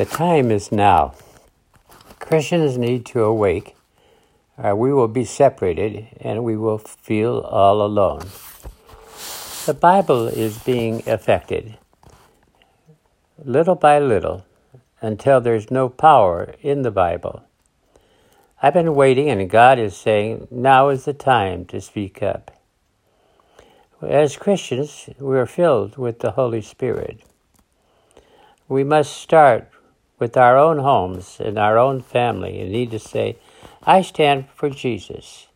The time is now. Christians need to awake. Uh, we will be separated and we will feel all alone. The Bible is being affected little by little until there's no power in the Bible. I've been waiting, and God is saying, now is the time to speak up. As Christians, we are filled with the Holy Spirit. We must start with our own homes and our own family and need to say, I stand for Jesus.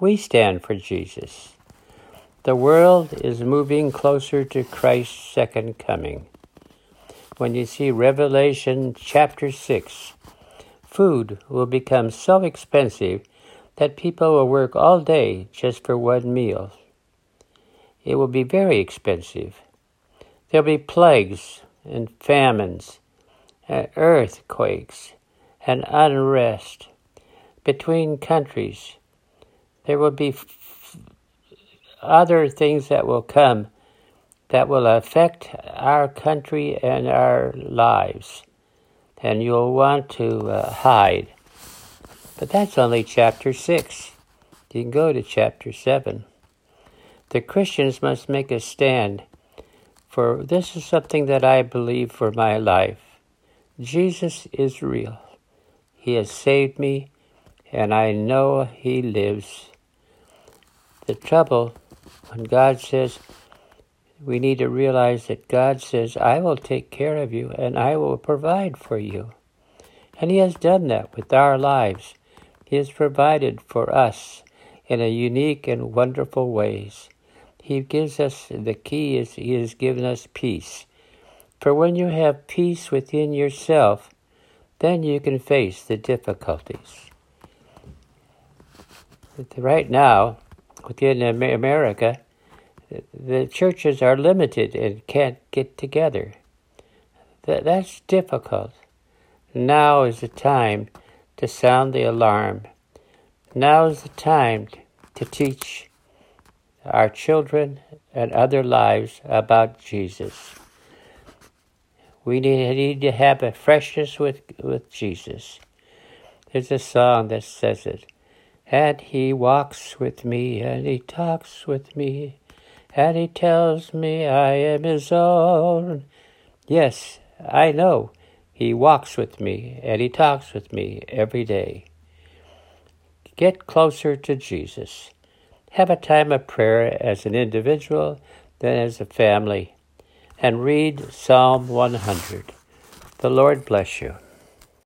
We stand for Jesus. The world is moving closer to Christ's second coming. When you see Revelation chapter 6, food will become so expensive that people will work all day just for one meal. It will be very expensive. There'll be plagues and famines earthquakes and unrest between countries. There will be f- other things that will come that will affect our country and our lives and you'll want to uh, hide. But that's only chapter 6. You can go to chapter 7. The Christians must make a stand, for this is something that I believe for my life. Jesus is real. He has saved me, and I know He lives. The trouble when God says, we need to realize that God says, I will take care of you and I will provide for you. And He has done that with our lives. He has provided for us in a unique and wonderful ways. He gives us the key is He has given us peace. For when you have peace within yourself, then you can face the difficulties. Right now, within America, the churches are limited and can't get together. That, that's difficult. Now is the time to sound the alarm. Now is the time to teach our children and other lives about Jesus. We need to have a freshness with, with Jesus. There's a song that says it. And he walks with me and he talks with me and he tells me I am his own. Yes, I know. He walks with me and he talks with me every day. Get closer to Jesus. Have a time of prayer as an individual, then as a family, and read Psalm 100. The Lord bless you.